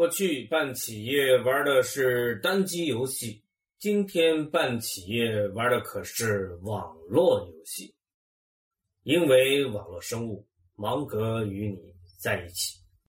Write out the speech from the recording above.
过去办企业玩的是单机游戏，今天办企业玩的可是网络游戏。因为网络生物，芒格与你在一起。